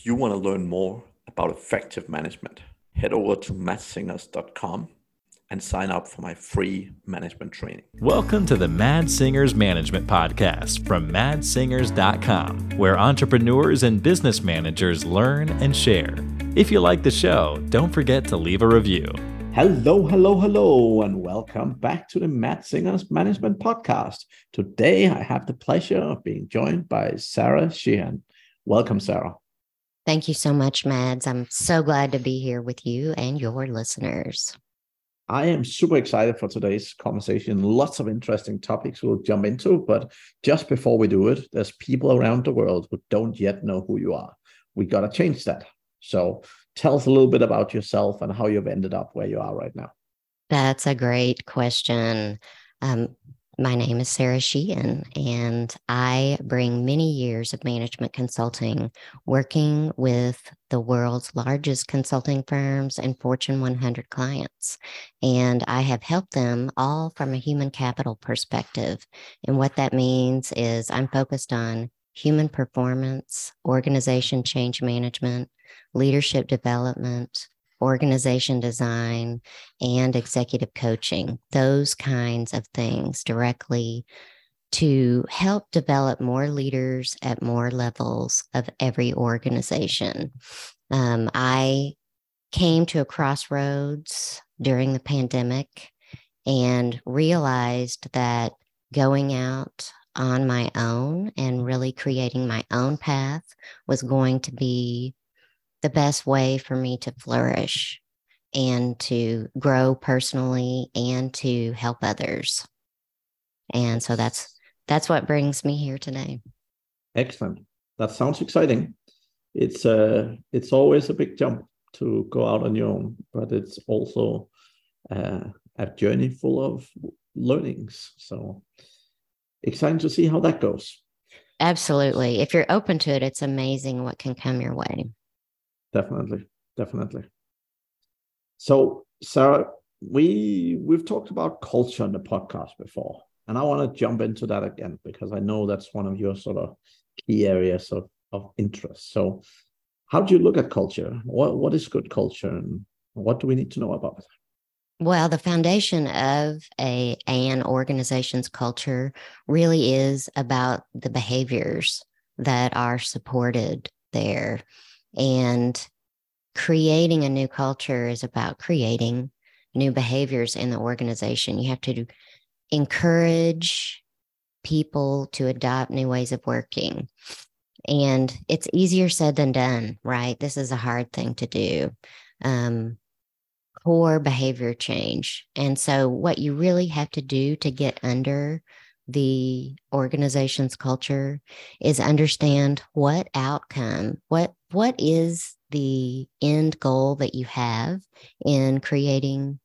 If you want to learn more about effective management, head over to madssingers.com and sign up for my free management training. Welcome to the Mads Singers Management Podcast from madssingers.com, where entrepreneurs and business managers learn and share. If you like the show, don't forget to leave a review. Hello, hello, hello, and welcome back to the Mads Singers Management Podcast. Today, I have the pleasure of being joined by Sarah Sheehan. Welcome, Sarah. Thank you so much, Mads. I'm so glad to be here with you and your listeners. I am super excited for today's conversation. Lots of interesting topics we'll jump into, but just before we do it, there's people around the world who don't yet know who you are. We got to change that. So tell us a little bit about yourself and how you've ended up where you are right now. That's a great question. Um, my name is Sarah Sheehan, and I bring many years of management consulting, working with the world's largest consulting firms and Fortune 100 clients. And I have helped them all from a human capital perspective. And what that means is I'm focused on human performance, organization change management, leadership development, organization design, and executive coaching, those kinds of things directly to help develop more leaders at more levels of every organization. Um, I came to a crossroads during the pandemic and realized that going out on my own and really creating my own path was going to be the best way for me to flourish and to grow personally and to help others. And so that's that's what brings me here today. Excellent. That sounds exciting. It's uh it's always a big jump to go out on your own, but it's also uh, a journey full of learnings. So exciting to see how that goes. Absolutely. If you're open to it, it's amazing what can come your way definitely. Definitely. So sarah we we've talked about culture on the podcast before and i want to jump into that again because i know that's one of your sort of key areas of, of interest. So how do you look at culture? What what is good culture and what do we need to know about it? Well the foundation of a an organization's culture really is about the behaviors that are supported there and creating a new culture is about creating new behaviors in the organization. You have to encourage people to adopt new ways of working. And it's easier said than done, right? This is a hard thing to do. Um, core behavior change. And so, what you really have to do to get under the organization's culture is understand what outcome, what what is the end goal that you have in creating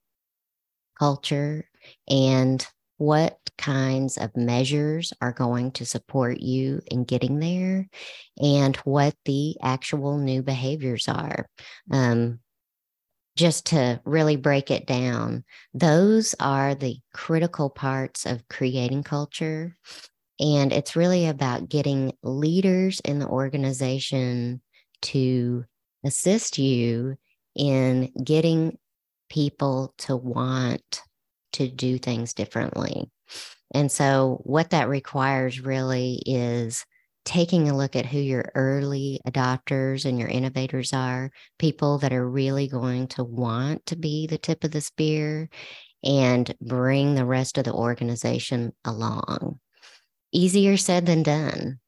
culture and what kinds of measures are going to support you in getting there and what the actual new behaviors are. Um, just to really break it down, those are the critical parts of creating culture. And it's really about getting leaders in the organization to assist you in getting people to want to do things differently. And so, what that requires really is taking a look at who your early adopters and your innovators are, people that are really going to want to be the tip of the spear and bring the rest of the organization along. Easier said than done,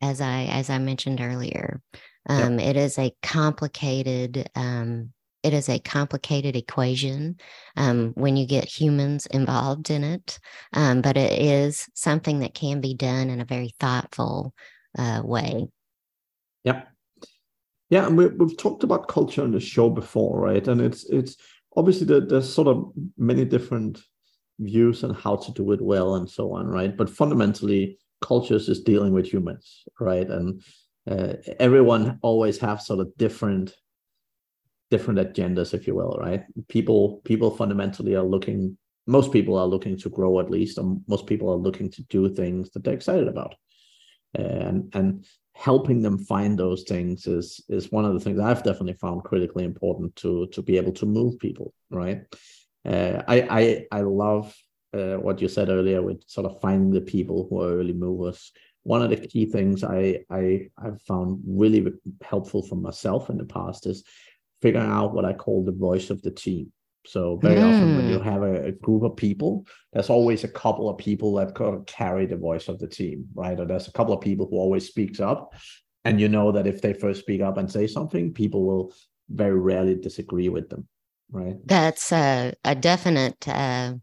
as I as I mentioned earlier. Um, yep. It is a complicated um, it is a complicated equation um, when you get humans involved in it, um, but it is something that can be done in a very thoughtful uh, way. Yeah, yeah, and we, have talked about culture on the show before, right? And it's it's obviously the, there's sort of many different views on how to do it well and so on, right? But fundamentally, cultures is dealing with humans, right? And uh, everyone always have sort of different different agendas, if you will, right? People people fundamentally are looking. Most people are looking to grow at least, and most people are looking to do things that they're excited about, and and helping them find those things is is one of the things I've definitely found critically important to to be able to move people, right? Uh, I I I love uh, what you said earlier with sort of finding the people who are early movers. One of the key things I I I've found really helpful for myself in the past is figuring out what I call the voice of the team. So very mm. often when you hmm. have a, a, group of people, there's always a couple of people that kind of carry the voice of the team, right? Or there's a couple of people who always speaks up. And you know that if they first speak up and say something, people will very rarely disagree with them, right? That's a, a definite uh,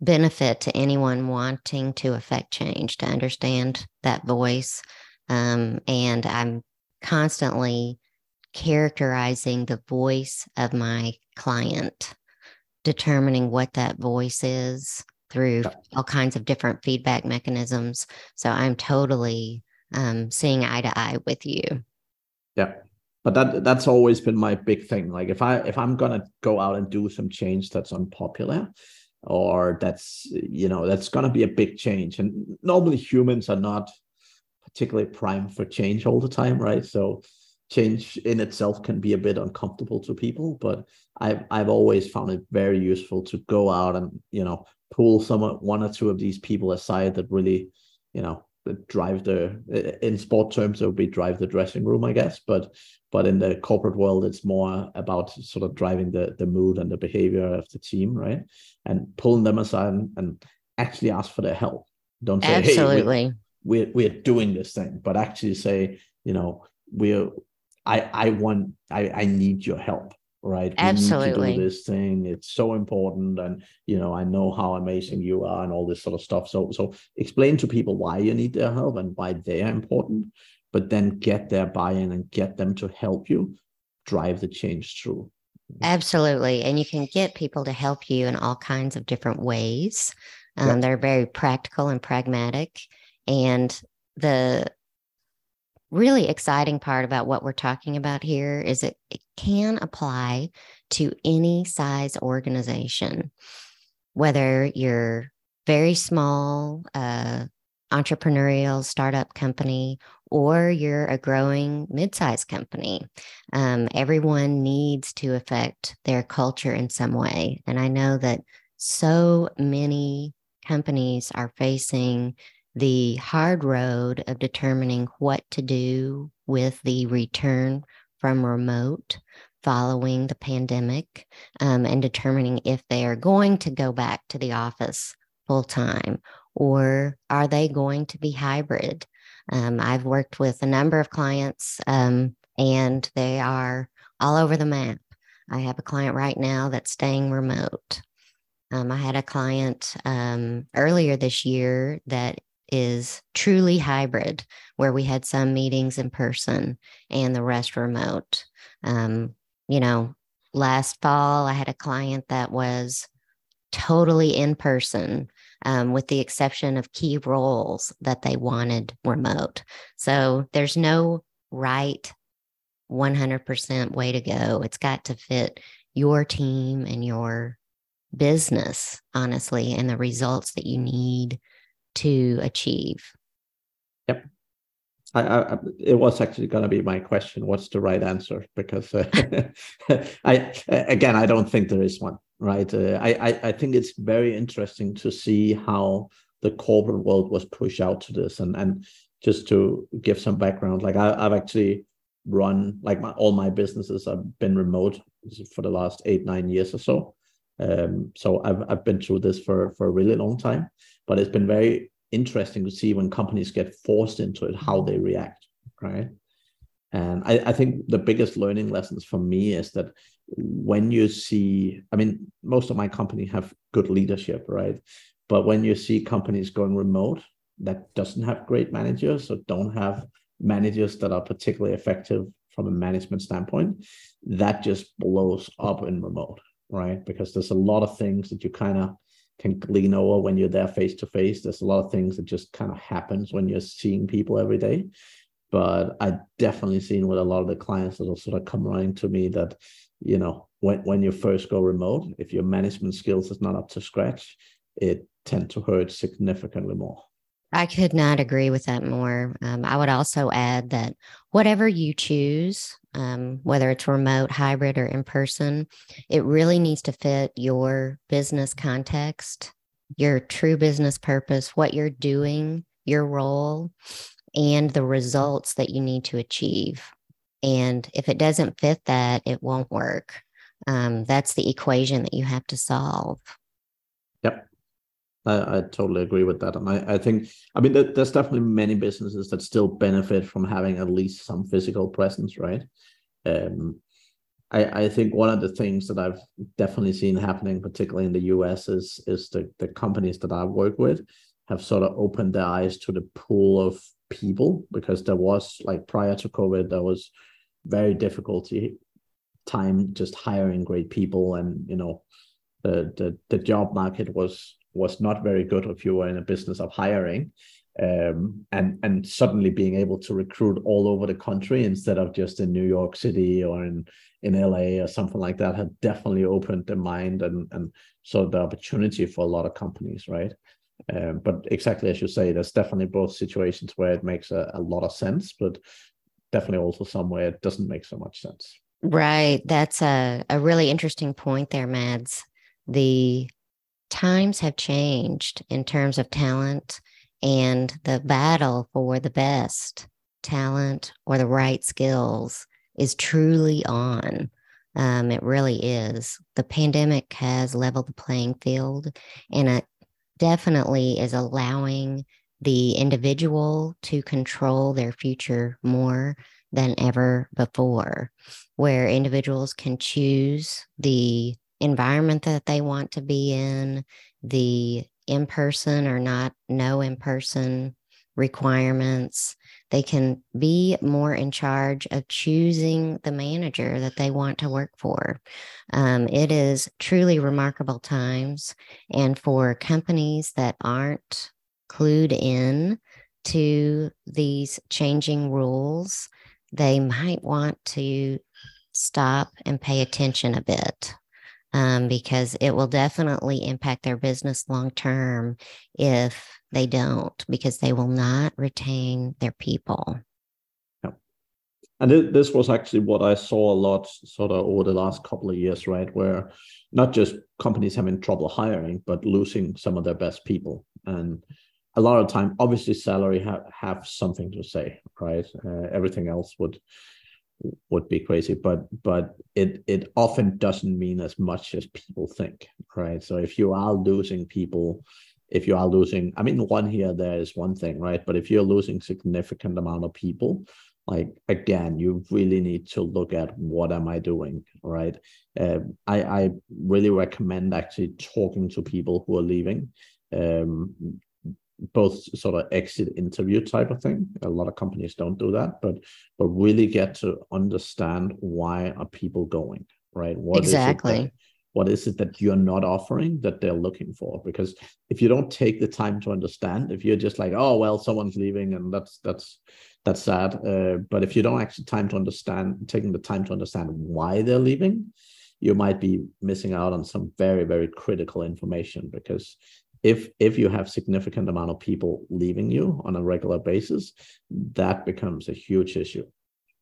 benefit to anyone wanting to affect change, to understand that voice. Um, and I'm constantly characterizing the voice of my client determining what that voice is through all kinds of different feedback mechanisms. So I'm totally um, seeing eye to eye with you. Yeah, but that that's always been my big thing. Like if I if I'm gonna go out and do some change that's unpopular, or that's you know that's gonna be a big change, and normally humans are not particularly primed for change all the time, right? So change in itself can be a bit uncomfortable to people, but I've I've always found it very useful to go out and you know pull some one or two of these people aside that really you know drive the in sport terms it would be drive the dressing room I guess. But but in the corporate world it's more about sort of driving the the mood and the behavior of the team right? And pulling them aside and, and actually ask for their help. Don't say absolutely hey, we're, we're, we're doing this thing but actually say you know we're I I want I I need your help right? We absolutely need to do this thing. It's so important. And you know i know how amazing you are and all this sort of stuff. So so explain to people why you need their help and why they're important but then get their buy-in and get them to help you drive the change through. Absolutely. And you can get people to help you in all kinds of different ways. Um, yeah. they're very practical and pragmatic. And the really exciting part about what we're talking about here is it, it can apply to any size organization, whether you're very small, uh, entrepreneurial startup company, or you're a growing mid-sized company. Um, everyone needs to affect their culture in some way. And I know that so many companies are facing the hard road of determining what to do with the return from remote following the pandemic um, and determining if they are going to go back to the office full time or are they going to be hybrid. Um, I've worked with a number of clients um, and they are all over the map. I have a client right now that's staying remote. Um, I had a client um, earlier this year that is truly hybrid, where we had some meetings in person and the rest remote. Um, you know, last fall, I had a client that was totally in person, um, with the exception of key roles that they wanted remote. So there's no right 100% way to go. It's got to fit your team and your business, honestly, and the results that you need to achieve? Yep. I, I, it was actually going to be my question. What's the right answer? Because uh, I, again, I don't think there is one. Right. Uh, I, I, think it's very interesting to see how the corporate world was pushed out to this, and and just to give some background, like I, I've actually run like my all my businesses have been remote for the last eight nine years or so. Um, so I've I've been through this for for a really long time, but it's been very interesting to see when companies get forced into it how they react right? And I, I think the biggest learning lessons for me is that when you see i mean most of my company have good leadership right? But when you see companies going remote that doesn't have great managers or don't have managers that are particularly effective from a management standpoint that just blows up in remote right? Because there's a lot of things that you kind of can glean over when you're there face to face. There's a lot of things that just kind of happens when you're seeing people every day. But I definitely seen with a lot of the clients that will sort of come running to me that, you know, when, when you first go remote, if your management skills is not up to scratch, it tend to hurt significantly more. I could not agree with that more. Um, I would also add that whatever you choose, um, whether it's remote, hybrid, or in person, it really needs to fit your business context, your true business purpose, what you're doing, your role, and the results that you need to achieve. And if it doesn't fit that, it won't work. Um, that's the equation that you have to solve. I, I totally agree with that. And I, I think, I mean, there, there's definitely many businesses that still benefit from having at least some physical presence, right? Um, I, I think one of the things that I've definitely seen happening, particularly in the US, is is the, the companies that I work with have sort of opened their eyes to the pool of people because there was like prior to COVID, there was very difficulty time just hiring great people and you know the the, the job market was was not very good if you were in a business of hiring um, and and suddenly being able to recruit all over the country instead of just in New York City or in in LA or something like that had definitely opened the mind and and so the opportunity for a lot of companies, right? Um, but exactly as you say, there's definitely both situations where it makes a, a lot of sense, but definitely also somewhere it doesn't make so much sense. Right. That's a, a really interesting point there, Mads. The times have changed in terms of talent and the battle for the best talent or the right skills is truly on. Um, it really is. The pandemic has leveled the playing field and it definitely is allowing the individual to control their future more than ever before, where individuals can choose the environment that they want to be in, the in person or not no in person requirements. They can be more in charge of choosing the manager that they want to work for. Um, it is truly remarkable times. And for companies that aren't clued in to these changing rules, they might want to stop and pay attention a bit um, because it will definitely impact their business long term if they don't, because they will not retain their people. Yeah. And this was actually what I saw a lot sort of over the last couple of years, right? Where not just companies having trouble hiring, but losing some of their best people. And a lot of time, obviously, salary have have something to say, right? Uh, everything else would would be crazy but but it it often doesn't mean as much as people think right? So if you are losing people if you are losing i mean one here there is one thing right? But if you're losing significant amount of people like again you really need to look at what am i doing right? Um, i i really recommend actually talking to people who are leaving. Um, both sort of exit interview type of thing. A lot of companies don't do that, but but really get to understand why are people going, right? What exactly. Is that, what is it that you're not offering that they're looking for? Because if you don't take the time to understand, if you're just like, oh well, someone's leaving and that's that's that's sad. Uh, but if you don't actually time to understand, taking the time to understand why they're leaving, you might be missing out on some very very critical information because if if you have significant amount of people leaving you on a regular basis that becomes a huge issue.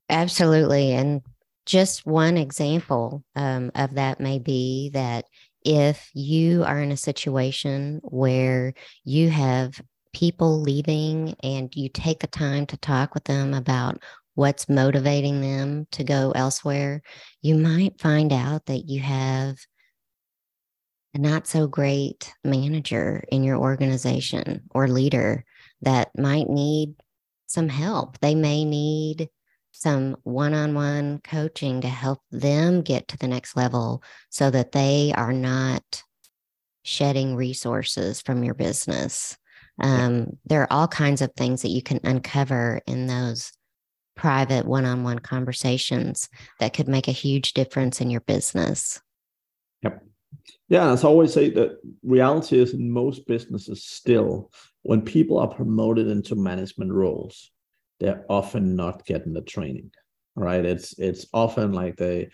Absolutely. And just one example um, of that may be that if you are in a situation where you have people leaving and you take the time to talk with them about what's motivating them to go elsewhere, you might find out that you have a not so great manager in your organization or leader that might need some help. They may need some one on one coaching to help them get to the next level so that they are not shedding resources from your business. Um, there are all kinds of things that you can uncover in those private one on one conversations that could make a huge difference in your business. Yep. Yeah, as I always say, that reality is in most businesses still when people are promoted into management roles, they're often not getting the training. Right? It's it's often like they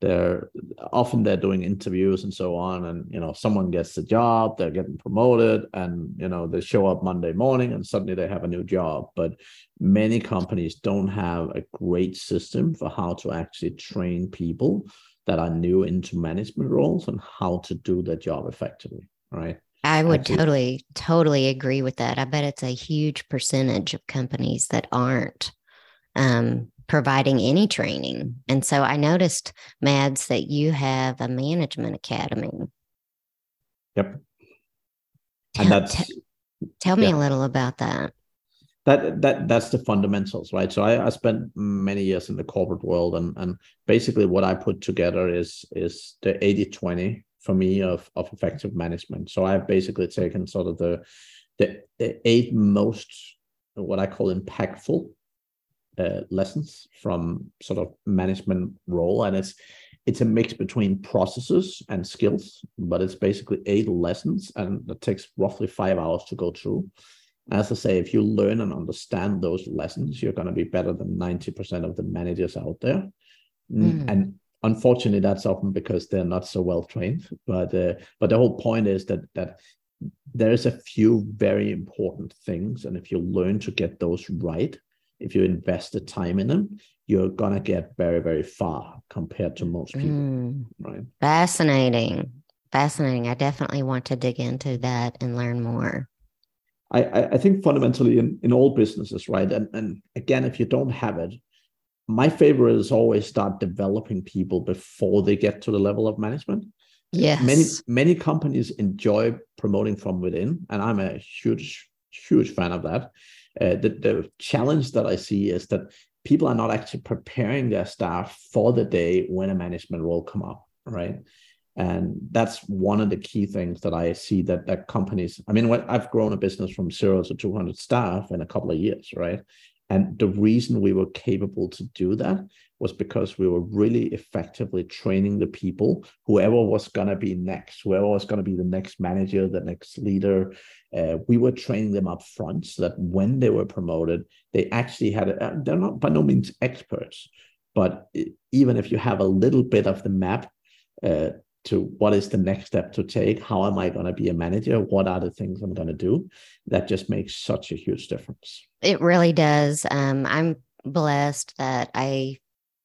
they're often they're doing interviews and so on and you know someone gets the job they're getting promoted and you know they show up monday morning and suddenly they have a new job but many companies don't have a great system for how to actually train people that are new into management roles and how to do their job effectively right I would totally, totally agree with that. I bet it's a huge percentage of companies that aren't um, providing any training. And so I noticed, Mads, that you have a management academy. Yep. And tell, that's t- tell me yeah. a little about that. That that that's the fundamentals, right? So I, I spent many years in the corporate world and and basically what I put together is is the 80-20 for me of of effective management. So I've basically taken sort of the the, the eight most what I call impactful uh, lessons from sort of management role and it's it's a mix between processes and skills but it's basically eight lessons and it takes roughly five hours to go through as i say if you learn and understand those lessons you're going to be better than 90% of the managers out there mm. and unfortunately that's often because they're not so well trained but uh, but the whole point is that that there's a few very important things and if you learn to get those right if you invest the time in them, you're gonna get very, very far compared to most people. Mm, right. Fascinating. Fascinating. I definitely want to dig into that and learn more. I, I think fundamentally in, in all businesses, right? And and again, if you don't have it, my favorite is always start developing people before they get to the level of management. Yes. Many many companies enjoy promoting from within, and I'm a huge, huge fan of that. Uh, the, the challenge that I see is that people are not actually preparing their staff for the day when a management role come up, right? And that's one of the key things that I see that that companies. I mean, I've grown a business from zero to 200 staff in a couple of years, right? And the reason we were capable to do that was because we were really effectively training the people, whoever was going to be next, whoever was going to be the next manager, the next leader. Uh, we were training them up front so that when they were promoted, they actually had, a, uh, they're not by no means experts, but even if you have a little bit of the map, uh, to what is the next step to take? How am i going to be a manager? What are the things i'm going to do? That just makes such a huge difference. It really does. Um, i'm blessed that i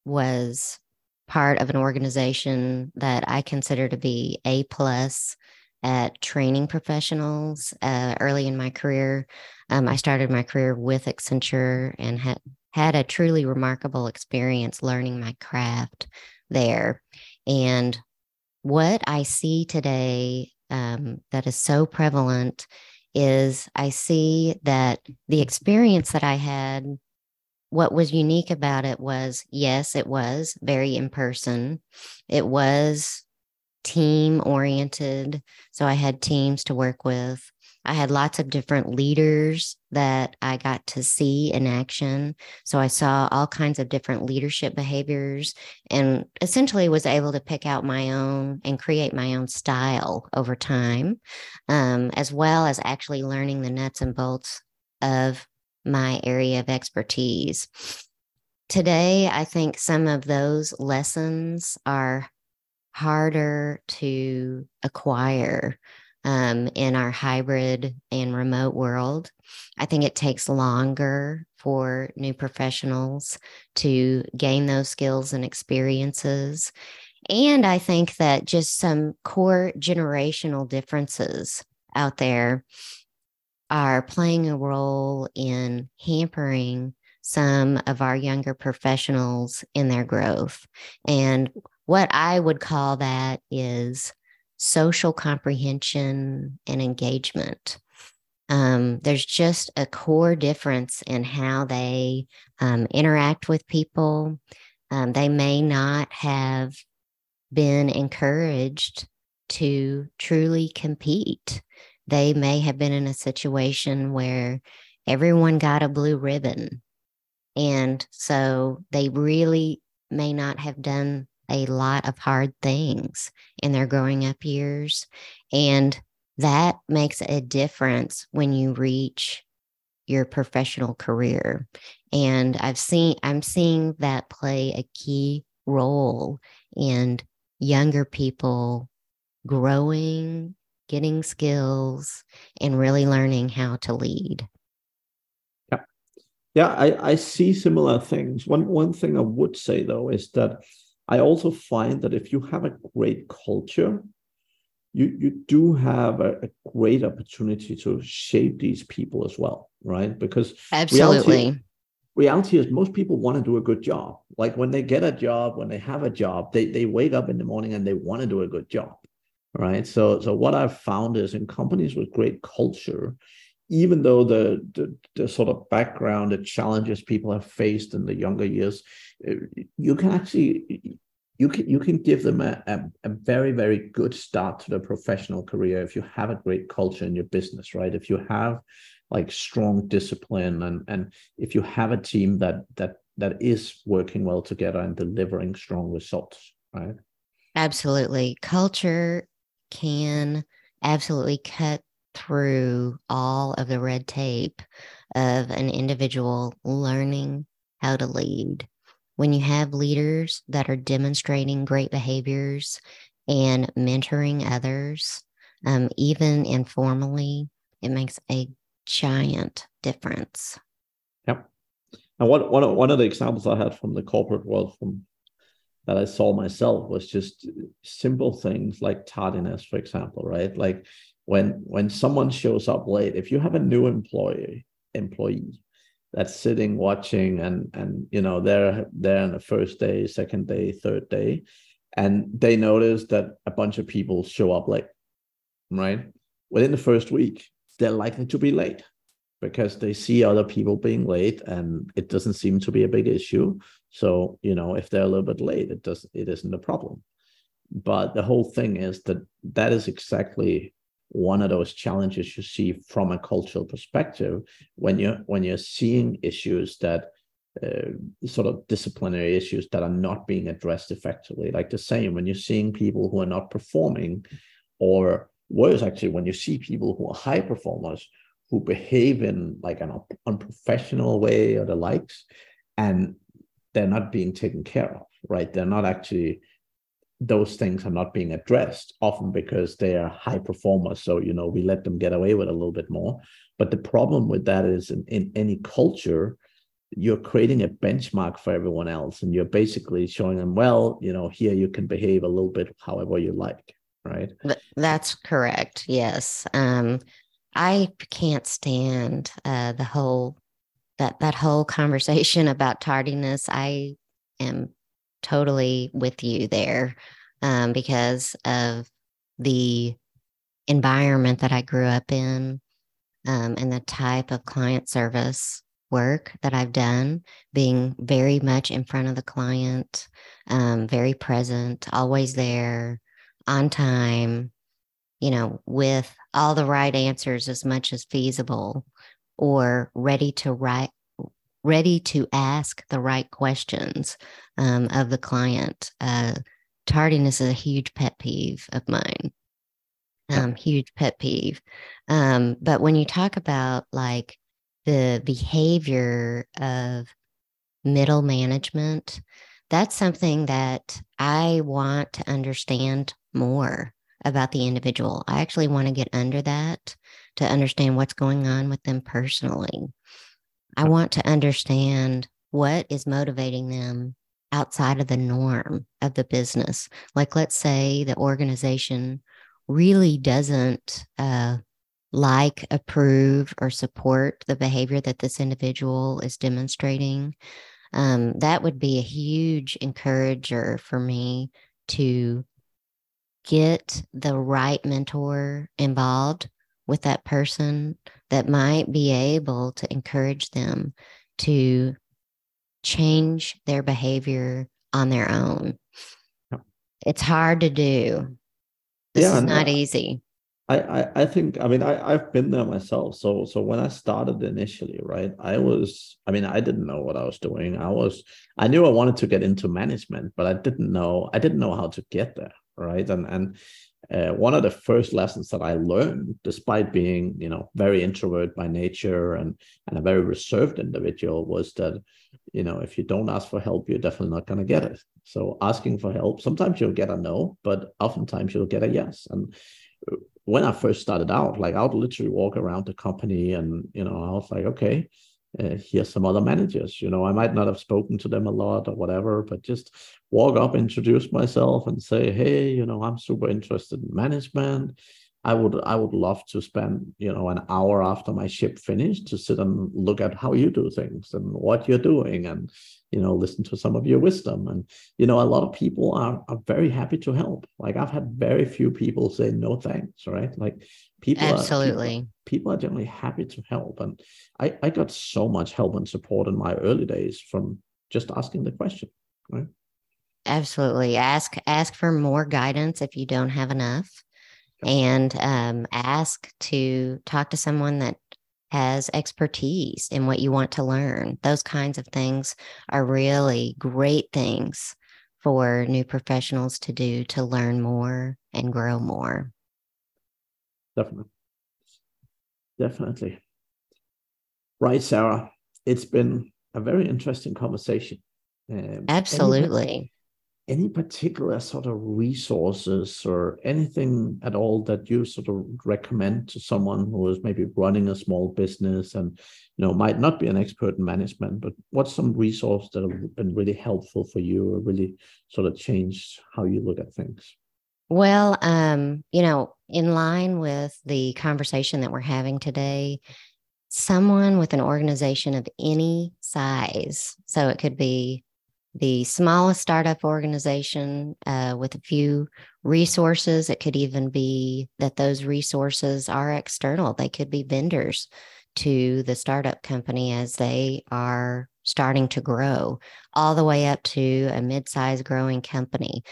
was part of an organization that i consider to be a plus at training professionals uh, early in my career. Um, i started my career with accenture and had had a truly remarkable experience learning my craft there. And what I see today um, that is so prevalent is I see that the experience that I had, what was unique about it was yes, it was very in person. It was team oriented. So I had teams to work with. I had lots of different leaders that I got to see in action. So I saw all kinds of different leadership behaviors and essentially was able to pick out my own and create my own style over time, um, as well as actually learning the nuts and bolts of my area of expertise. Today, I think some of those lessons are harder to acquire um, in our hybrid and remote world. I think it takes longer for new professionals to gain those skills and experiences. And I think that just some core generational differences out there are playing a role in hampering some of our younger professionals in their growth. And what I would call that is social comprehension and engagement. Um, there's just a core difference in how they um, interact with people. Um, they may not have been encouraged to truly compete. They may have been in a situation where everyone got a blue ribbon. And so they really may not have done a lot of hard things in their growing up years. And that makes a difference when you reach your professional career. And I've seen, I'm seeing that play a key role in younger people growing, getting skills, and really learning how to lead. Yeah. Yeah, I, I see similar things. One one thing I would say though is that I also find that if you have a great culture, you you do have a, a great opportunity to shape these people as well, right? Because absolutely. Reality, reality is most people want to do a good job. Like when they get a job, when they have a job, they they wake up in the morning and they want to do a good job right? So, so what I've found is in companies with great culture, even though the, the, the sort of background, the challenges people have faced in the younger years, eh, you can actually you can you can give them a, a, a, very very good start to their professional career if you have a great culture in your business right? If you have like strong discipline and and if you have a team that that that is working well together and delivering strong results right? Absolutely. Culture can absolutely cut through all of the red tape of an individual learning how to lead. When you have leaders that are demonstrating great behaviors and mentoring others, um, even informally, it makes a giant difference. Yep. And one, one, of, one of the examples I had from the corporate world from that I saw myself was just simple things like tardiness, for example, right? Like when when someone shows up late, if you have a new employee employee that's sitting watching and and you know they're there on the first day, second day, third day, and they notice that a bunch of people show up late, right? Within the first week, they're likely to be late because they see other people being late and it doesn't seem to be a big issue so you know if they're a little bit late it does it isn't a problem but the whole thing is that that is exactly one of those challenges you see from a cultural perspective when you're when you're seeing issues that uh, sort of disciplinary issues that are not being addressed effectively like the same when you're seeing people who are not performing or worse actually when you see people who are high performers who behave in like an unprofessional way or the likes, and they're not being taken care of, right? They're not actually those things are not being addressed often because they are high performers. So you know we let them get away with a little bit more. But the problem with that is in, in any culture you're creating a benchmark for everyone else and you're basically showing them well you know here you can behave a little bit however you like right? That's correct. Yes. Um I can't stand uh, the whole that that whole conversation about tardiness. I am totally with you there um, because of the environment that I grew up in um, and the type of client service work that I've done, being very much in front of the client, um, very present, always there, on time, you know, with all the right answers as much as feasible or ready to write ready to ask the right questions um, of the client uh, tardiness is a huge pet peeve of mine um, huge pet peeve um, but when you talk about like the behavior of middle management that's something that i want to understand more about the individual. I actually want to get under that to understand what's going on with them personally. I want to understand what is motivating them outside of the norm of the business. Like, let's say the organization really doesn't uh, like, approve, or support the behavior that this individual is demonstrating. Um, that would be a huge encourager for me to get the right mentor involved with that person that might be able to encourage them to change their behavior on their own. It's hard to do. This yeah, is not easy. I, I, I think I mean I, I've been there myself. So so when I started initially, right, I was I mean I didn't know what I was doing. I was I knew I wanted to get into management, but I didn't know I didn't know how to get there right and and uh, one of the first lessons that I learned, despite being, you know, very introvert by nature and and a very reserved individual, was that, you know, if you don't ask for help, you're definitely not going to get it. So asking for help, sometimes you'll get a no, but oftentimes you'll get a yes. And when I first started out, like I would literally walk around the company, and you know, I was like, okay, uh, here's some other managers. You know, I might not have spoken to them a lot or whatever, but just walk up, introduce myself, and say, hey, you know, I'm super interested in management. I would I would love to spend you know an hour after my ship finished to sit and look at how you do things and what you're doing and you know listen to some of your wisdom and you know a lot of people are are very happy to help like I've had very few people say no thanks right like people absolutely. are, people, people are generally happy to help. And I I got so much help and support in my early days from just asking the question right? Absolutely. Ask ask for more guidance if you don't have enough. And um, ask to talk to someone that has expertise in what you want to learn. Those kinds of things are really great things for new professionals to do to learn more and grow more. Definitely. Definitely. Right, Sarah. It's been a very interesting conversation. Um, Absolutely any particular sort of resources or anything at all that you sort of recommend to someone who is maybe running a small business and you know might not be an expert in management but what's some resource that have been really helpful for you or really sort of changed how you look at things well um you know in line with the conversation that we're having today someone with an organization of any size so it could be the smallest startup organization uh, with a few resources. It could even be that those resources are external, they could be vendors to the startup company as they are starting to grow, all the way up to a mid sized growing company.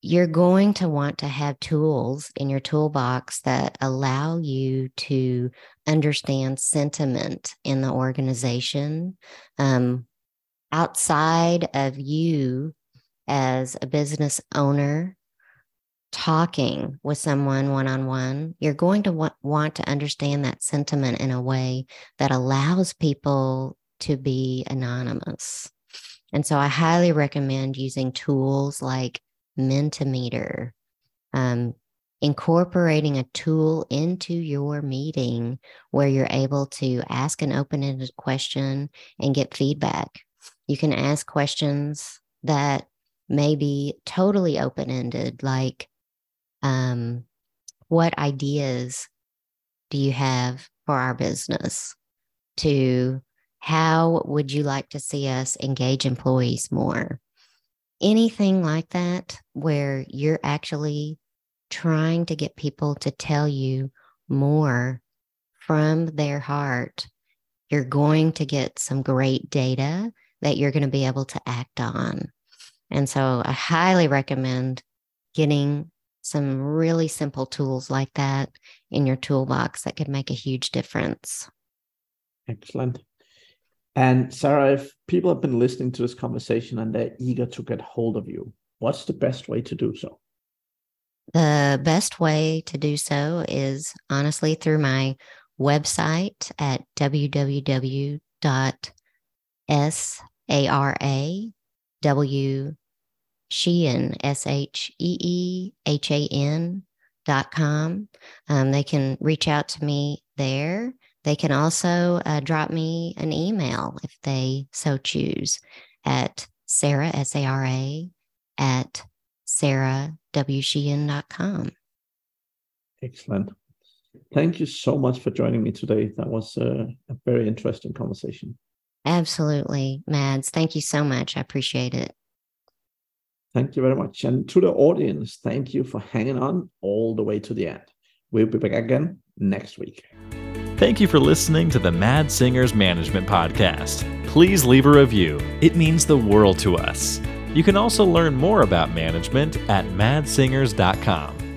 You're going to want to have tools in your toolbox that allow you to understand sentiment in the organization, um, outside of you as a business owner talking with someone one on one, you're going to want, want to understand that sentiment in a way that allows people to be anonymous. And so I highly recommend using tools like Mentimeter, um, incorporating a tool into your meeting where you're able to ask an open ended question and get feedback you can ask questions that may be totally open ended, like, um, what ideas do you have for our business? To how would you like to see us engage employees more? Anything like that, where you're actually trying to get people to tell you more from their heart, you're going to get some great data that you're going to be able to act on. And so I highly recommend getting some really simple tools like that in your toolbox that could make a huge difference. Excellent. And Sarah, if people have been listening to this conversation and they're eager to get hold of you, what's the best way to do so? The best way to do so is honestly through my website at www S A R A W Sheehan, S H E E H A N dot com. Um, they can reach out to me there. They can also uh, drop me an email if they so choose at Sarah, S A R A, at sarahwsheehan.com. Excellent. Thank you so much for joining me today. That was a, a very interesting conversation. Absolutely, Mads. Thank you so much. I appreciate it. Thank you very much. And to the audience, thank you for hanging on all the way to the end. We'll be back again next week. Thank you for listening to the Mads Singers Management Podcast. Please leave a review, it means the world to us. You can also learn more about management at madssingers.com.